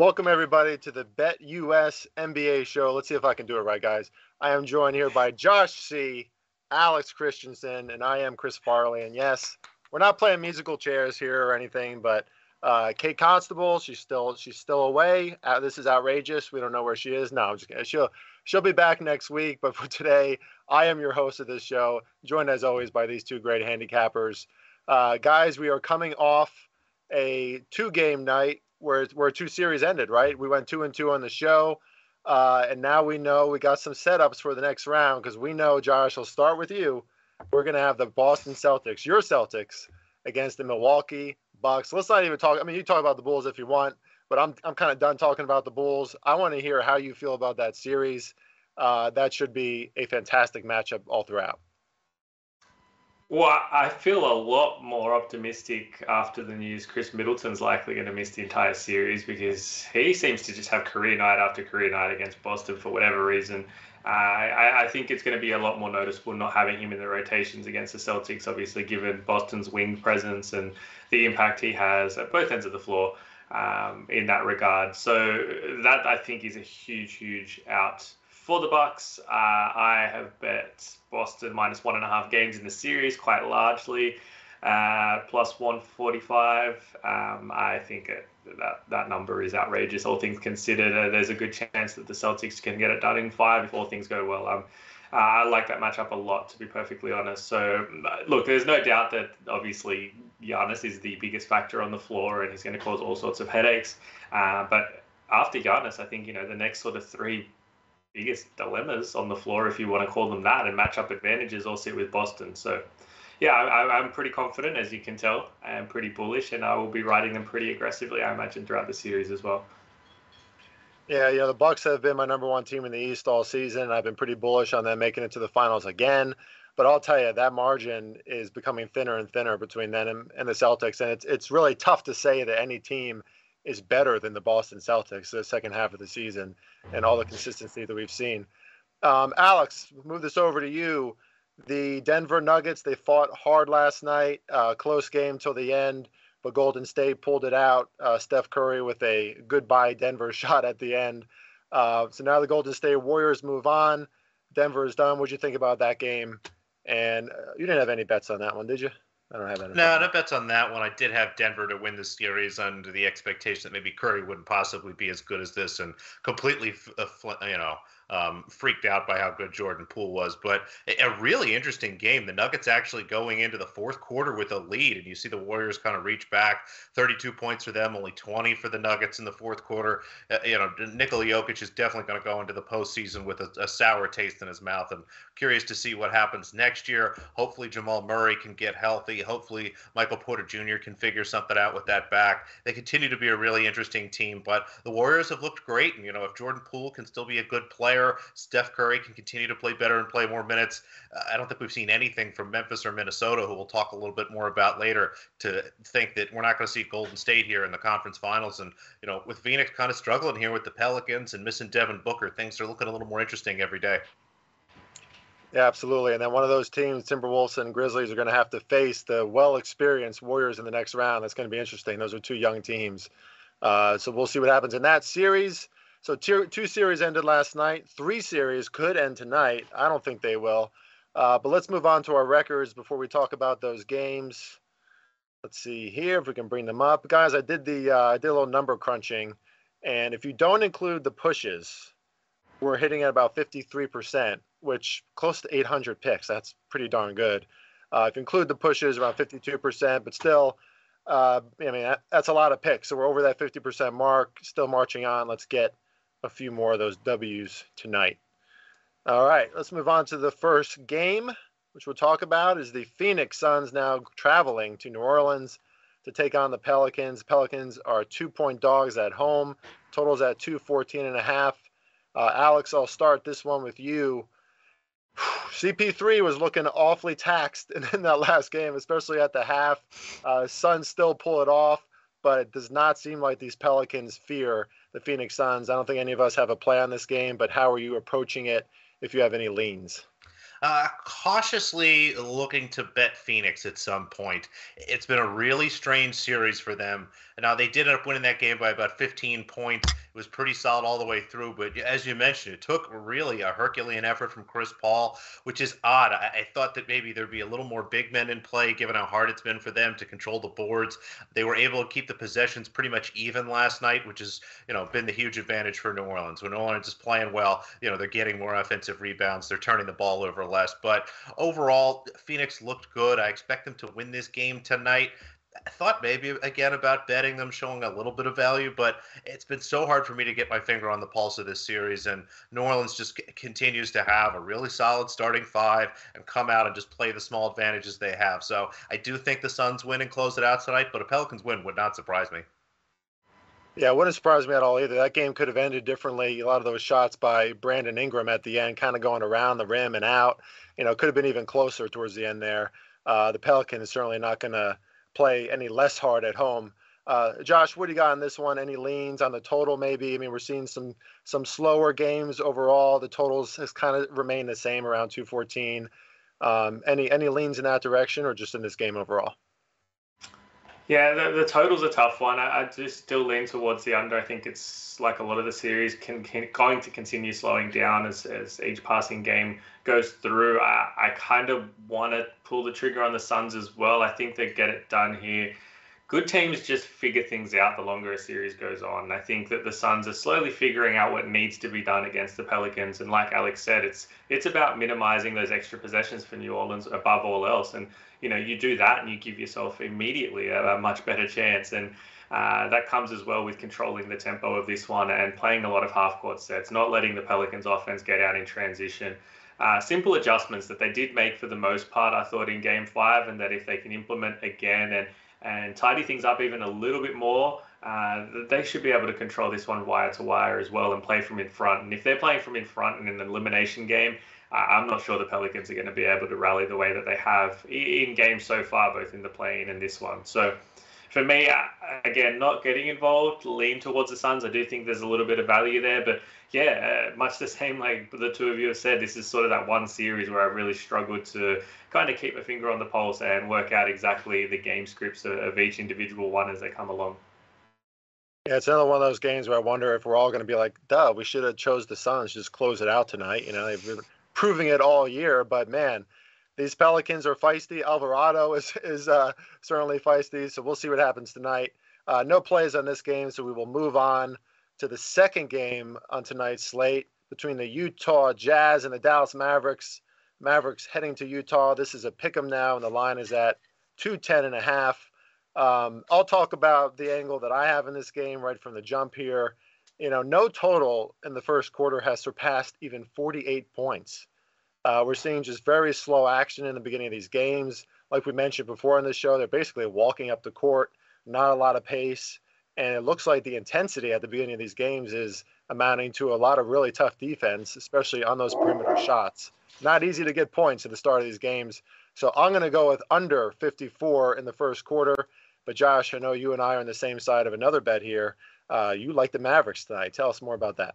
Welcome, everybody, to the Bet US NBA show. Let's see if I can do it right, guys. I am joined here by Josh C., Alex Christensen, and I am Chris Farley. And yes, we're not playing musical chairs here or anything, but uh, Kate Constable, she's still she's still away. Uh, this is outrageous. We don't know where she is. No, I'm just kidding. She'll she'll be back next week. But for today, I am your host of this show, joined as always by these two great handicappers. Uh, guys, we are coming off a two-game night where where two series ended. Right, we went two and two on the show, uh, and now we know we got some setups for the next round because we know Josh. will start with you. We're gonna have the Boston Celtics, your Celtics, against the Milwaukee Bucks. Let's not even talk. I mean, you talk about the Bulls if you want, but I'm I'm kind of done talking about the Bulls. I want to hear how you feel about that series. Uh, that should be a fantastic matchup all throughout. Well, I feel a lot more optimistic after the news Khris Middleton's likely going to miss the entire series because he seems to just have career night after career night against Boston for whatever reason. I, I, think it's going to be a lot more noticeable not having him in the rotations against the Celtics, obviously, given Boston's wing presence and the impact he has at both ends of the floor um, in that regard. So that I think is a huge, huge out for the Bucks, uh, I have bet Boston minus one and a half games in the series quite largely, uh, plus 145. Um, I think it, that that number is outrageous. All things considered, uh, there's a good chance that the Celtics can get it done in five if all things go well. Um, uh, I like that matchup a lot, to be perfectly honest. So, uh, look, there's no doubt that obviously Giannis is the biggest factor on the floor, and he's going to cause all sorts of headaches. Uh, but after Giannis, I think you know the next sort of three biggest dilemmas on the floor, if you want to call them that, and matchup advantages all sit with Boston. So, yeah, I, am pretty confident, as you can tell. I am pretty bullish, and I will be riding them pretty aggressively, I imagine, throughout the series as well. Yeah, you know, the Bucks have been my number one team in the East all season. I've been pretty bullish on them making it to the finals again. But I'll tell you, that margin is becoming thinner and thinner between them and, and the Celtics, and it's it's really tough to say that any team – is better than the Boston Celtics the second half of the season and all the consistency that we've seen. Um, Alex, move this over to you. The Denver Nuggets, they fought hard last night, uh, close game till the end, but Golden State pulled it out. Uh, Steph Curry with a goodbye Denver shot at the end. Uh, so now the Golden State Warriors move on. Denver is done. What'd you think about that game? And uh, you didn't have any bets on that one, did you? I don't have any. No, no bets on that one. I did have Denver to win the series under the expectation that maybe Curry wouldn't possibly be as good as this, and completely, uh, you know, um, freaked out by how good Jordan Poole was. But a really interesting game. The Nuggets actually going into the fourth quarter with a lead, and you see the Warriors kind of reach back. 32 points for them, only 20 for the Nuggets in the fourth quarter. Uh, you know, Nikola Jokic is definitely going to go into the postseason with a, a sour taste in his mouth. I'm curious to see what happens next year. Hopefully, Jamal Murray can get healthy. Hopefully, Michael Porter Jr. can figure something out with that back. They continue to be a really interesting team, but the Warriors have looked great. And, you know, if Jordan Poole can still be a good player. Steph Curry can continue to play better and play more minutes. Uh, I don't think we've seen anything from Memphis or Minnesota, who we'll talk a little bit more about later, to think that we're not going to see Golden State here in the conference finals. And, you know, with Phoenix kind of struggling here with the Pelicans and missing Devin Booker, things are looking a little more interesting every day. Yeah, absolutely. And then one of those teams, Timberwolves and Grizzlies, are going to have to face the well experienced Warriors in the next round. That's going to be interesting. Those are two young teams. Uh, so we'll see what happens in that series. So two, two series ended last night. Three series could end tonight. I don't think they will. Uh, but let's move on to our records before we talk about those games. Let's see here if we can bring them up, guys. I did the uh, I did a little number crunching, and if you don't include the pushes, we're hitting at about 53%, which close to 800 picks. That's pretty darn good. Uh, if you include the pushes, around 52%, but still, uh, I mean that, that's a lot of picks. So we're over that 50% mark. Still marching on. Let's get a few more of those W's tonight. All right, let's move on to the first game, which we'll talk about is the Phoenix Suns now traveling to New Orleans to take on the Pelicans. Pelicans are two-point dogs at home. Totals at 214 and a half. Uh, Alex, I'll start this one with you. CP3 was looking awfully taxed in, in, that last game, especially at the half. Uh, Suns still pull it off, but it does not seem like these Pelicans fear the Phoenix Suns. I don't think any of us have a play on this game, but how are you approaching it if you have any leans? uh, cautiously looking to bet Phoenix at some point. It's been a really strange series for them. Now they did end up winning that game by about 15 points. It was pretty solid all the way through, but as you mentioned, it took really a Herculean effort from Chris Paul, which is odd. I, I thought that maybe there'd be a little more big men in play, given how hard it's been for them to control the boards. They were able to keep the possessions pretty much even last night, which has you know been the huge advantage for New Orleans. When New Orleans is playing well, you know they're getting more offensive rebounds, they're turning the ball over less. But overall, Phoenix looked good. I expect them to win this game tonight. I thought maybe again about betting them showing a little bit of value, but it's been so hard for me to get my finger on the pulse of this series. And New Orleans just c- continues to have a really solid starting five and come out and just play the small advantages they have. So I do think the Suns win and close it out tonight, but a Pelicans win would not surprise me. Yeah, it wouldn't surprise me at all either. That game could have ended differently. A lot of those shots by Brandon Ingram at the end, kind of going around the rim and out, you know, could have been even closer towards the end there. Uh, the Pelicans certainly not going to play any less hard at home. Uh, Josh, what do you got on this one? Any leans on the total? Maybe. I mean, we're seeing some some slower games overall. The totals has kind of remained the same around 214. Um, any any leans in that direction, or just in this game overall? Yeah, the, the total's a tough one. I, I just still lean towards the under. I think it's like a lot of the series can, can going to continue slowing down as, as each passing game goes through. I, I kind of want to pull the trigger on the Suns as well. I think they get it done here good teams just figure things out the longer a series goes on. I think that the Suns are slowly figuring out what needs to be done against the Pelicans. And like Alex said, it's it's about minimizing those extra possessions for New Orleans above all else. And you know, you do that and you give yourself immediately a, a much better chance. And uh, that comes as well with controlling the tempo of this one and playing a lot of half court sets, not letting the Pelicans offense get out in transition. Uh, simple adjustments that they did make for the most part, I thought, in game five, and that if they can implement again and and tidy things up even a little bit more, uh, they should be able to control this one wire to wire as well and play from in front. And if they're playing from in front in an elimination game, I'm not sure the Pelicans are going to be able to rally the way that they have in games so far, both in the play-in and this one. So for me, again, not getting involved, lean towards the Suns. I do think there's a little bit of value there, but yeah, uh, much the same like the two of you have said. This is sort of that one series where I really struggled to kind of keep a finger on the pulse and work out exactly the game scripts of each individual one as they come along. Yeah, it's another one of those games where I wonder if we're all going to be like, "Duh, we should have chose the Suns, just close it out tonight." You know, they've been proving it all year, but man, these Pelicans are feisty. Alvarado is is uh, certainly feisty, so we'll see what happens tonight. Uh, no plays on this game, so we will move on to the second game on tonight's slate between the Utah Jazz and the Dallas Mavericks. Mavericks heading to Utah. This is a pick 'em now, and the line is at 210 and a half. Um, I'll talk about the angle that I have in this game right from the jump here. You know, no total in the first quarter has surpassed even 48 points. Uh, we're seeing just very slow action in the beginning of these games. Like we mentioned before in the show, they're basically walking up the court, not a lot of pace. And it looks like the intensity at the beginning of these games is amounting to a lot of really tough defense, especially on those perimeter shots. Not easy to get points at the start of these games. So I'm going to go with under 54 in the first quarter. But Josh, I know you and I are on the same side of another bet here. Uh, you like the Mavericks tonight. Tell us more about that.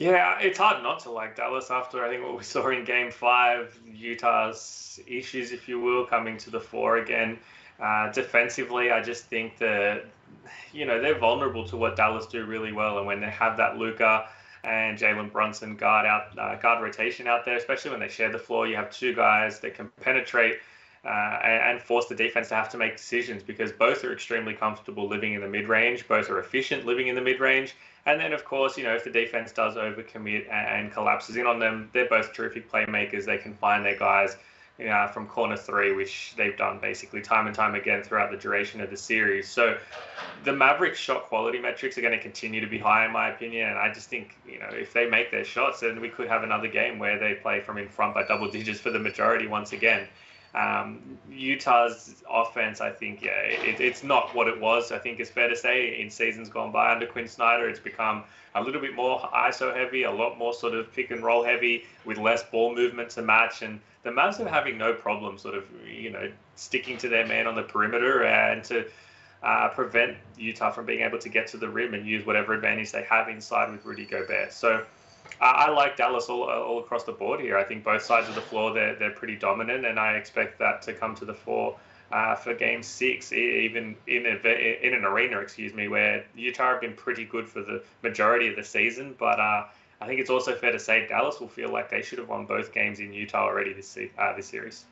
Yeah, it's hard not to like Dallas after I think what we saw in Game Five, Utah's issues, if you will, coming to the fore again. Uh, defensively, I just think that you know they're vulnerable to what Dallas do really well, and when they have that Luka and Jalen Brunson guard out uh, guard rotation out there, especially when they share the floor, you have two guys that can penetrate uh, and, force the defense to have to make decisions because both are extremely comfortable living in the mid range, both are efficient living in the mid range. And then, of course, you know, if the defense does overcommit and, and collapses in on them, they're both terrific playmakers. They can find their guys you know, from corner three, which they've done basically time and time again throughout the duration of the series. So the Mavericks shot quality metrics are going to continue to be high, in my opinion. And I just think, you know, if they make their shots, then we could have another game where they play from in front by double digits for the majority once again. Um, Utah's offense, I think, yeah, it, it's not what it was. I think it's fair to say in seasons gone by under Quin Snyder, it's become a little bit more ISO heavy, a lot more sort of pick and roll heavy with less ball movement to match. And the Mavs are having no problem sort of, you know, sticking to their man on the perimeter and to uh, prevent Utah from being able to get to the rim and use whatever advantage they have inside with Rudy Gobert. So I, like Dallas all, all across the board here. I think both sides of the floor they're they're pretty dominant, and I expect that to come to the fore. Uh, for Game Six, even in a, in an arena, excuse me, where Utah have been pretty good for the majority of the season, but uh, I think it's also fair to say Dallas will feel like they should have won both games in Utah already this uh, this series.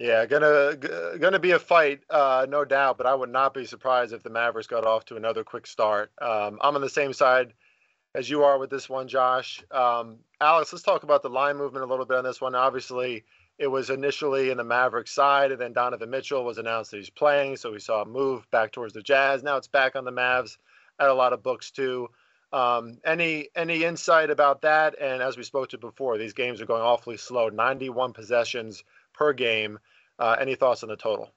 Yeah, gonna gonna be a fight, uh, no doubt. But I would not be surprised if the Mavericks got off to another quick start. Um, I'm on the same side as you are with this one, Josh. Um, Alex, let's talk about the line movement a little bit on this one. Obviously, it was initially in the Mavericks side, and then Donovan Mitchell was announced that he's playing, so we saw a move back towards the Jazz. Now it's back on the Mavs. At a lot of books too. Um, any any insight about that? And as we spoke to before, these games are going awfully slow. 91 possessions per game. Uh, any thoughts on the total?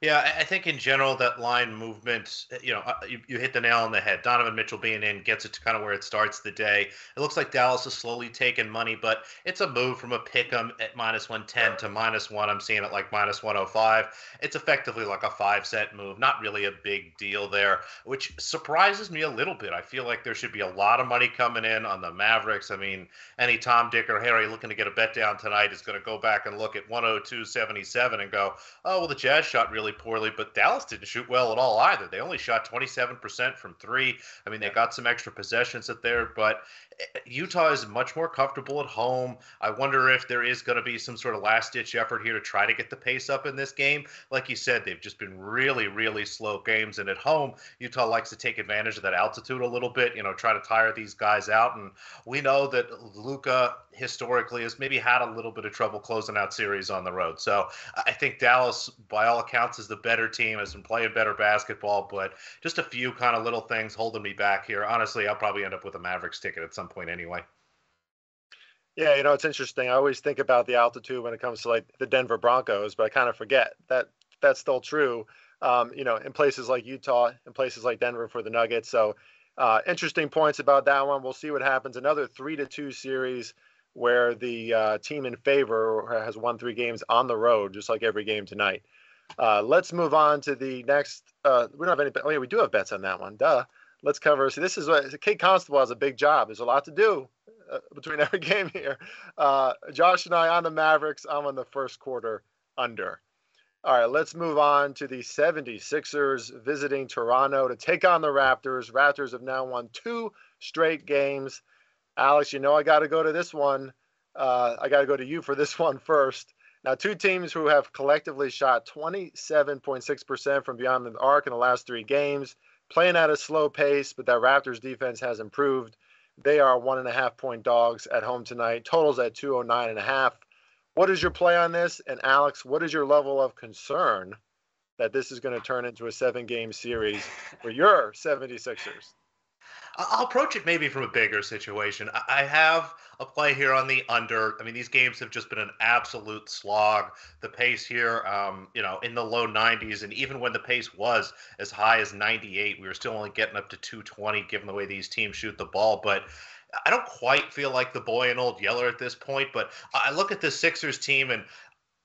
Yeah, I think in general that line movement, you know, uh, you, you hit the nail on the head. Donovan Mitchell being in gets it to kind of where it starts the day. It looks like Dallas is slowly taking money, but it's a move from a pick 'em at minus 110 to minus one. I'm seeing it like minus 105. It's effectively like a five cent move. Not really a big deal there, which surprises me a little bit. I feel like there should be a lot of money coming in on the Mavericks. I mean, any Tom, Dick, or Harry looking to get a bet down tonight is going to go back and look at 102.77 and go, oh, well, the Jazz shot really really poorly, but Dallas didn't shoot well at all either. They only shot 27% from three. I mean, they got some extra possessions at there, but Utah is much more comfortable at home. I wonder if there is going to be some sort of last ditch effort here to try to get the pace up in this game. Like you said, they've just been really, really slow games. And at home, Utah likes to take advantage of that altitude a little bit, you know, try to tire these guys out. And we know that Luka historically has maybe had a little bit of trouble closing out series on the road. So I think Dallas, by all accounts, is the better team, has been playing better basketball, but just a few kind of little things holding me back here. Honestly, I'll probably end up with a Mavericks ticket at some some point anyway. Yeah, you know, it's interesting. I always think about the altitude when it comes to like the Denver Broncos, but I kind of forget that that's still true. Um, you know, in places like Utah, in places like Denver for the Nuggets. So, uh, interesting points about that one. We'll see what happens. Another three to two series where the uh, team in favor has won three games on the road, just like every game tonight. Uh, let's move on to the next. Uh, we don't have any. Oh yeah, we do have bets on that one. Duh let's cover. See, this is what Kate Constable has a big job. There's a lot to do uh, between every game here. Uh, Josh and I on the Mavericks. I'm on the first quarter under. All right, let's move on to the 76ers visiting Toronto to take on the Raptors. Raptors have now won two straight games. Alex, you know I got to go to this one. Uh, I got to go to you for this one first. Now, two teams who have collectively shot 27.6% from beyond the arc in the last three games playing at a slow pace, but that Raptors defense has improved. They are one and a half point dogs at home tonight. Totals at 209 and a half. What is your play on this? And Alex, what is your level of concern that this is going to turn into a seven game series for your 76ers? I'll approach it maybe from a bigger situation. I have a play here on the under. I mean, these games have just been an absolute slog. The pace here, um, you know, in the low 90s, and even when the pace was as high as 98, we were still only getting up to 220, given the way these teams shoot the ball. But I don't quite feel like the boy and old Yeller at this point, but I look at the Sixers team and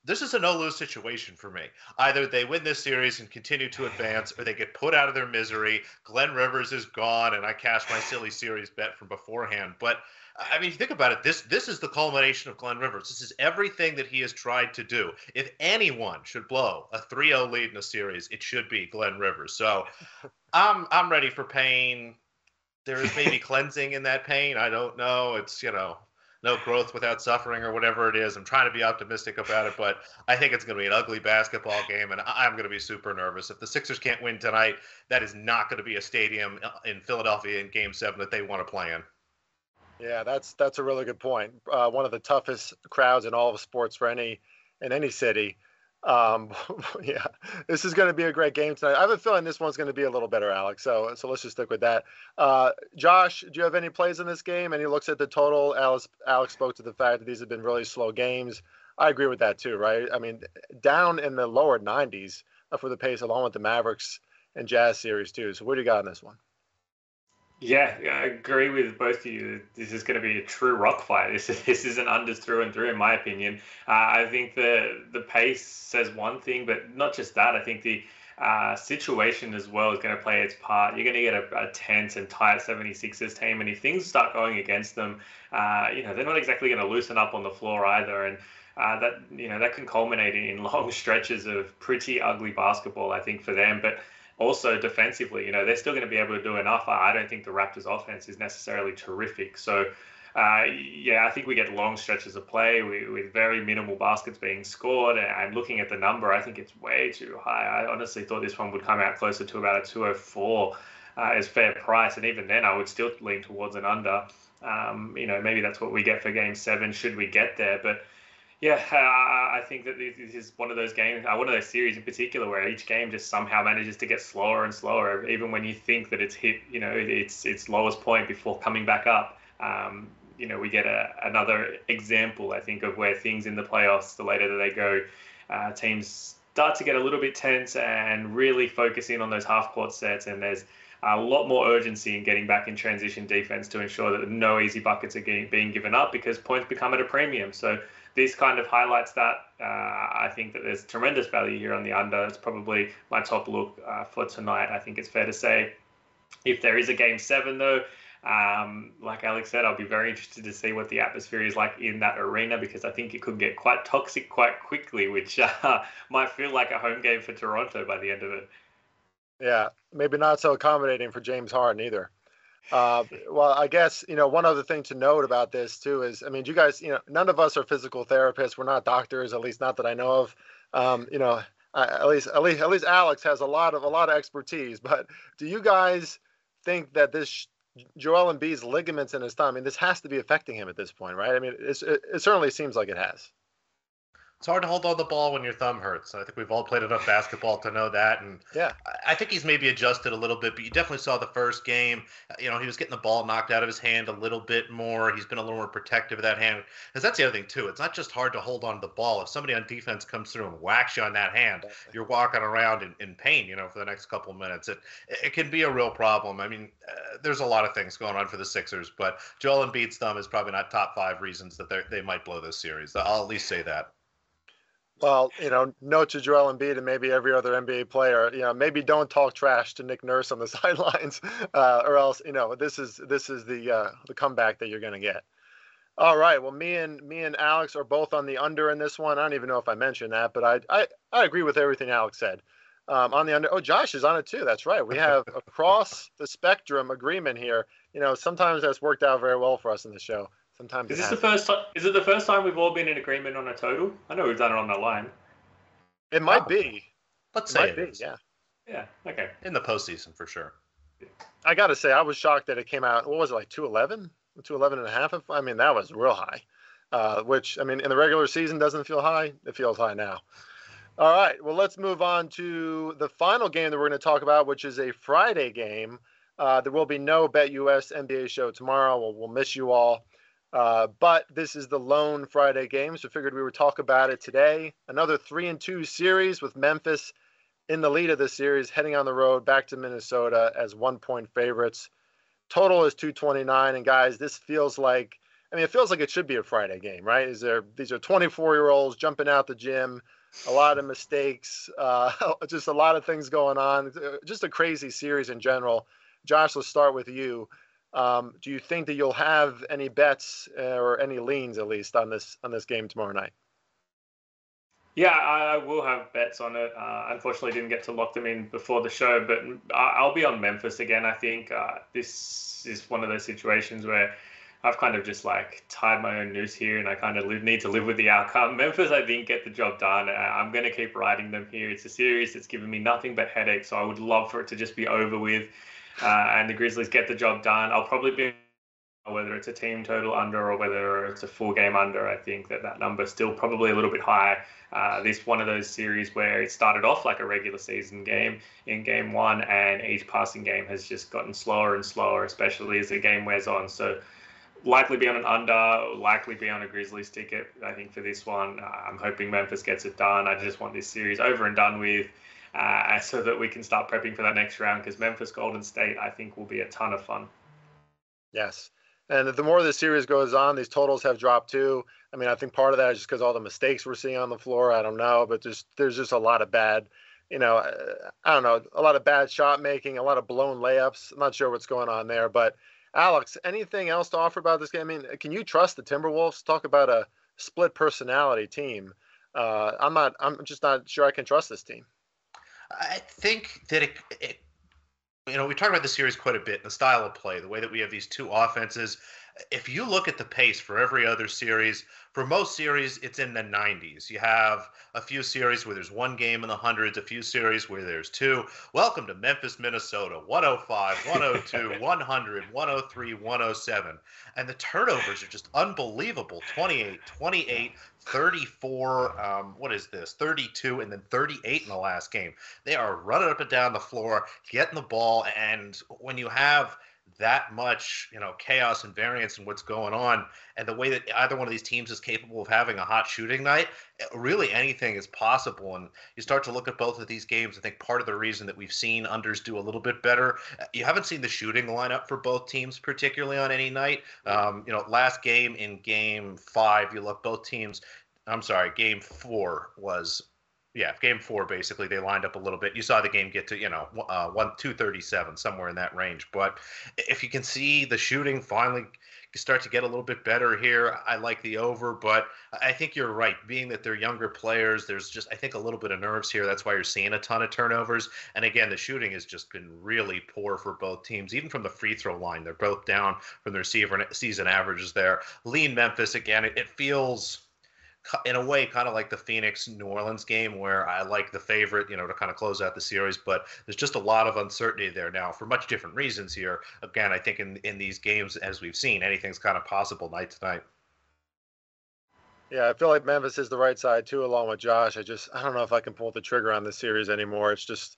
this is a no lose situation for me. Either they win this series and continue to advance, or they get put out of their misery. Glenn Rivers is gone, and I cash my silly series bet from beforehand. But I mean, think about it. This this is the culmination of Glenn Rivers. This is everything that he has tried to do. If anyone should blow a 3-0 lead in a series, it should be Glenn Rivers. So I'm I'm ready for pain. There is maybe cleansing in that pain. I don't know. It's you know no growth without suffering or whatever it is. I'm trying to be optimistic about it, but I think it's going to be an ugly basketball game, and I'm going to be super nervous. If the Sixers can't win tonight, that is not going to be a stadium uh, in Philadelphia in Game Seven that they want to play in. Yeah, that's that's a really good point. Uh, one of the toughest crowds in all of sports for any in any city. Um, yeah, this is going to be a great game tonight. I have a feeling this one's going to be a little better, Alex. So, so let's just stick with that. Uh, Josh, do you have any plays in this game? And he looks at the total. Alex, Alex spoke to the fact that these have been really slow games. I agree with that too, right? I mean, down in the lower 90s for the pace, along with the Mavericks and Jazz series too. So, what do you got in this one? Yeah, I agree with both of you. This is going to be a true rock fight. This is, this is an unders through and through, in my opinion. Uh, I think the the pace says one thing, but not just that. I think the uh, situation as well is going to play its part. You're going to get a, a tense and tight 76ers team, and if things start going against them, uh, you know they're not exactly going to loosen up on the floor either, and uh, that you know that can culminate in long stretches of pretty ugly basketball. I think for them, but also defensively, you know they're still going to be able to do enough. I don't think the Raptors' offense is necessarily terrific, so. Uh, yeah, I think we get long stretches of play with, with, very minimal baskets being scored. And looking at the number, I think it's way too high. I honestly thought this one would come out closer to about a 204 uh, as fair price. And even then, I would still lean towards an under. Um, you know, maybe that's what we get for game seven, should we get there. But yeah, I think that this is one of those games, uh, one of those series in particular, where each game just somehow manages to get slower and slower, even when you think that it's hit, you know, its its lowest point before coming back up. Um, you know we get a, another example, I think, of where things in the playoffs, the later that they go, uh, teams start to get a little bit tense and really focus in on those half court sets. And there's a lot more urgency in getting back in transition defense to ensure that no easy buckets are being given up because points become at a premium. So this kind of highlights that. Uh, I think that there's tremendous value here on the under. It's probably my top look uh, for tonight. I think it's fair to say. If there is a game seven, though, um, like Alex said, I'll be very interested to see what the atmosphere is like in that arena because I think it could get quite toxic quite quickly, which uh, might feel like a home game for Toronto by the end of it. Yeah, maybe not so accommodating for James Harden either. Uh, well, I guess you know one other thing to note about this too is, I mean, you guys, you know, none of us are physical therapists. We're not doctors, at least not that I know of. Um, you know, at least at least at least Alex has a lot of a lot of expertise. But do you guys think that this Joel Embiid's ligaments in his thumb. I mean, this has to be affecting him at this point, right? I mean, it, it certainly seems like it has it's hard to hold on the ball when your thumb hurts. I think we've all played enough basketball to know that. And yeah, I think he's maybe adjusted a little bit, but you definitely saw the first game. Uh, you know, he was getting the ball knocked out of his hand a little bit more. He's been a little more protective of that hand. Because that's the other thing too. It's not just hard to hold on to the ball. If somebody on defense comes through and whacks you on that hand, you're walking around in, in pain. You know, for the next couple of minutes, it it can be a real problem. I mean, uh, there's a lot of things going on for the Sixers, but Joel Embiid's thumb is probably not top five reasons that they they might blow this series. I'll at least say that. Well, you know, note to Joel Embiid and maybe every other NBA player, you know, maybe don't talk trash to Nick Nurse on the sidelines, uh, or else, you know, this is this is the uh, the comeback that you're going to get. All right. Well, me and me and Alex are both on the under in this one. I don't even know if I mentioned that, but I I, I agree with everything Alex said. Um, on the under. Oh, Josh is on it too. That's right. We have across the spectrum agreement here. You know, sometimes that's worked out very well for us in the show. Sometimes is this the first time? Is it the first time we've all been in agreement on a total? I know we've done it on the line. It might oh. be. Let's say it, it be, Yeah. Yeah. Okay. In the postseason for sure. I got to say, I was shocked that it came out. What was it like 211, 211 and a half? I mean, that was real high. Uh, which I mean, in the regular season doesn't feel high. It feels high now. All right. Well, let's move on to the final game that we're going to talk about, which is a Friday game. Uh, there will be no Bet US NBA show tomorrow. We'll, we'll miss you all. Uh, but this is the lone Friday game, so figured we would talk about it today. Another three and two series with Memphis in the lead of the series, heading on the road back to Minnesota as one point favorites. Total is 229, and guys, this feels like I mean, it feels like it should be a Friday game, right? Is there these are 24 year olds jumping out the gym, a lot of mistakes, uh, just a lot of things going on, just a crazy series in general. Josh, let's start with you. Um, do you think that you'll have any bets uh, or any leans at least on this on this game tomorrow night? Yeah, I, will have bets on it. Uh, unfortunately, didn't get to lock them in before the show, but I'll be on Memphis again. I think uh, this is one of those situations where I've kind of just like tied my own noose here, and I kind of live, need to live with the outcome. Memphis, I think, get the job done. I'm going to keep riding them here. It's a series that's given me nothing but headaches, so I would love for it to just be over with uh, and the Grizzlies get the job done. I'll probably be whether it's a team total under or whether it's a full game under. I think that that number is still probably a little bit high. Uh, this one of those series where it started off like a regular season game in game one, and each passing game has just gotten slower and slower, especially as the game wears on. So likely be on an under, likely be on a Grizzlies ticket. I think for this one, uh, I'm hoping Memphis gets it done. I just want this series over and done with uh, so that we can start prepping for that next round because Memphis Golden State, I think, will be a ton of fun. Yes. And the more the series goes on, these totals have dropped too. I mean, I think part of that is just because all the mistakes we're seeing on the floor. I don't know, but there's there's just a lot of bad you know, I don't know, a lot of bad shot making, a lot of blown layups. I'm not sure what's going on there, but Alex, anything else to offer about this game? I mean, can you trust the Timberwolves? Talk about a split personality team. Uh, I'm not. I'm just not sure I can trust this team. I think that it, it you know, we talked about the series quite a bit, the style of play, the way that we have these two offenses. If you look at the pace for every other series, for most series, it's in the 90s. You have a few series where there's one game in the hundreds, a few series where there's two. Welcome to Memphis, Minnesota 105, 102, 100, 103, 107. And the turnovers are just unbelievable 28, 28, 34, um, what is this? 32, and then 38 in the last game. They are running up and down the floor, getting the ball. And when you have that much, you know, chaos and variance and what's going on, and the way that either one of these teams is capable of having a hot shooting night, eh, really anything is possible. And you start to look at both of these games. I think part of the reason that we've seen unders do a little bit better, eh, you haven't seen the shooting lineup for both teams particularly on any night. Um, you know, last game in game five, you look both teams. I'm sorry, game four was yeah, game four basically they lined up a little bit. You saw the game get to you know uh, one two thirty seven somewhere in that range. But if you can see the shooting finally start to get a little bit better here, I like the over. But I think you're right, being that they're younger players. There's just I think a little bit of nerves here. That's why you're seeing a ton of turnovers. And again, the shooting has just been really poor for both teams, even from the free throw line. They're both down from their season averages there. Lean Memphis again. It, it feels in a way kind of like the Phoenix New Orleans game where I like the favorite, you know, to kind of close out the series, but there's just a lot of uncertainty there now for much different reasons here. Again, I think in in these games as we've seen, anything's kind of possible night to night. Yeah, I feel like Memphis is the right side too, along with Josh. I just I don't know if I can pull the trigger on this series anymore. It's just,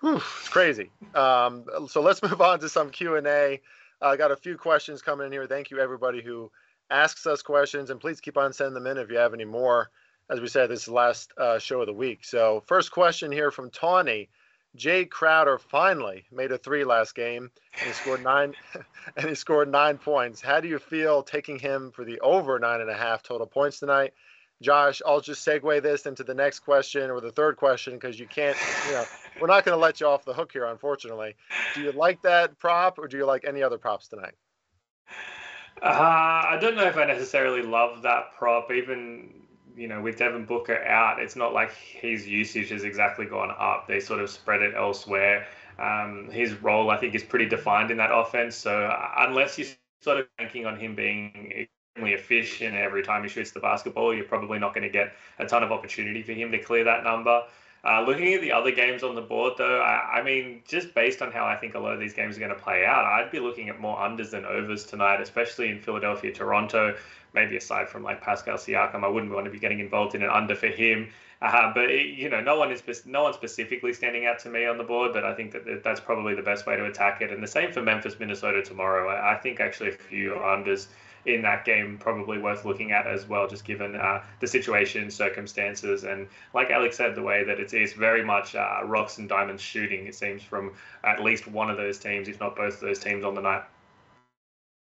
whew, it's crazy. Um, so let's move on to some q&a. I got a few questions coming in here. Thank you everybody who asks us questions, and please keep on sending them in if you have any more. As we said, this is the last uh, show of the week. So, first question here from Tawny. Jae Crowder finally made a three last game, and he scored nine, and he scored nine points. How do you feel taking him for the over nine and a half total points tonight? Josh, I'll just segue this into the next question or the third question because you can't, you know, we're not going to let you off the hook here, unfortunately. Do you like that prop or do you like any other props tonight? Uh, I don't know if I necessarily love that prop. Even you know, with Devin Booker out, it's not like his usage has exactly gone up. They sort of spread it elsewhere. Um, his role, I think, is pretty defined in that offense. So uh, unless you're sort of banking on him being extremely efficient every time he shoots the basketball, you're probably not going to get a ton of opportunity for him to clear that number. Uh, looking at the other games on the board, though, I, I, mean, just based on how I think a lot of these games are going to play out, I'd be looking at more unders than overs tonight, especially in Philadelphia, Toronto. Maybe aside from like Pascal Siakam, I wouldn't want to be getting involved in an under for him. Uh, but it, you know, no one is no one specifically standing out to me on the board, but I think that that's probably the best way to attack it. And the same for Memphis, Minnesota tomorrow. I, I think actually a few unders in that game probably worth looking at as well, just given uh, the situation, circumstances, and like Alex said, the way that it's, very much uh, rocks and diamonds shooting. It seems from at least one of those teams, if not both of those teams, on the night.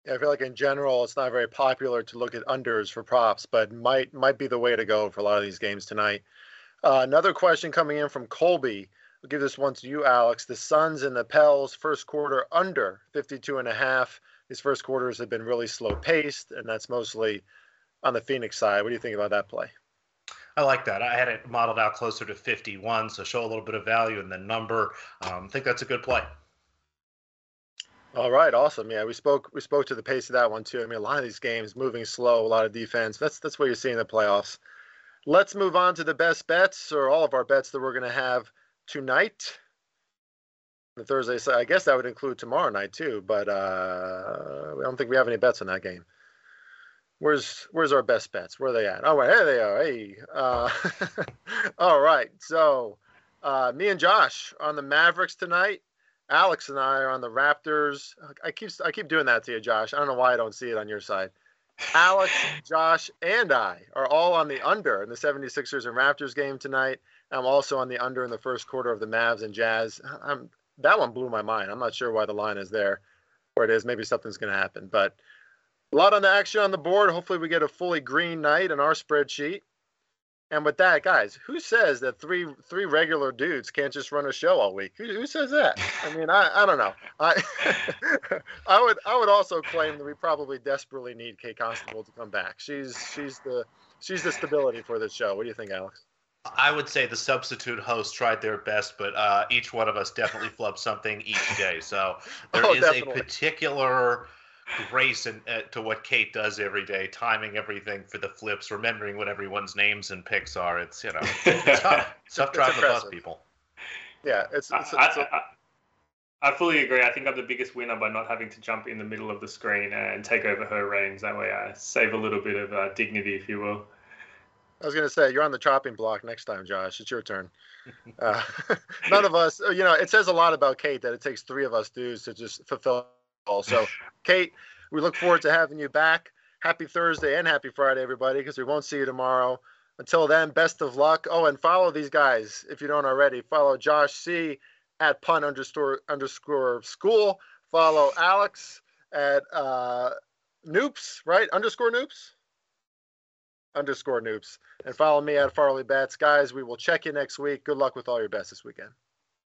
I feel like in general, it's not very popular to look at unders for props, but might might be the way to go for a lot of these games tonight. Uh, another question coming in from Colby. I'll give this one to you, Alex. The Suns and the Pels first quarter under 52 and a half. These first quarters have been really slow paced, and that's mostly on the Phoenix side. What do you think about that play? I like that. I had it modeled out closer to 51, so show a little bit of value in the number. Um, I think that's a good play. All right, awesome. Yeah, we spoke we spoke to the pace of that one too. I mean, a lot of these games moving slow, a lot of defense. That's that's what you see in the playoffs. Let's move on to the best bets or all of our bets that we're going to have tonight the Thursday. So I guess that would include tomorrow night too. But uh, I don't think we have any bets on that game. Where's Where's our best bets? Where are they at? Oh, there they are. Hey. Uh, all right. So uh, me and Josh on the Mavericks tonight. Alex and I are on the Raptors. I keep I keep doing that to you, Josh. I don't know why I don't see it on your side. Alex, Josh, and I are all on the under in the 76ers and Raptors game tonight. I'm also on the under in the first quarter of the Mavs and Jazz. I'm that one blew my mind. I'm not sure why the line is there where it is. Maybe something's going to happen, but a lot on the action on the board. Hopefully, we get a fully green night in our spreadsheet. And with that, guys, who says that three three regular dudes can't just run a show all week? Who, who says that? I mean, I, I don't know. I I would I would also claim that we probably desperately need Kate Constable to come back. She's she's the she's the stability for this show. What do you think, Alex? I would say the substitute hosts tried their best, but uh, each one of us definitely flubbed something each day. So there Oh, is definitely. a particular grace in, uh, to what Kate does every day, timing everything for the flips, remembering what everyone's names and picks are. It's you know it's tough, it's tough It's driving the bus, people. Yeah, it's I, it's, it's, I, I, I fully agree. I think I'm the biggest winner by not having to jump in the middle of the screen and take over her reins. That way, I save a little bit of uh, dignity, if you will. I was gonna say you're on the chopping block next time, Josh. It's your turn. Uh, none of us, you know, it says a lot about Kate that it takes three of us dudes to just fulfill all. So, Kate, we look forward to having you back. Happy Thursday and happy Friday, everybody, because we won't see you tomorrow. Until then, best of luck. Oh, and follow these guys if you don't already. Follow Josh C at pun underscore underscore school. Follow Alex at uh, Noops, right? Underscore Noops underscore noops and follow me at Farley Bats. Guys, we will check you next week. Good luck with all your bets this weekend.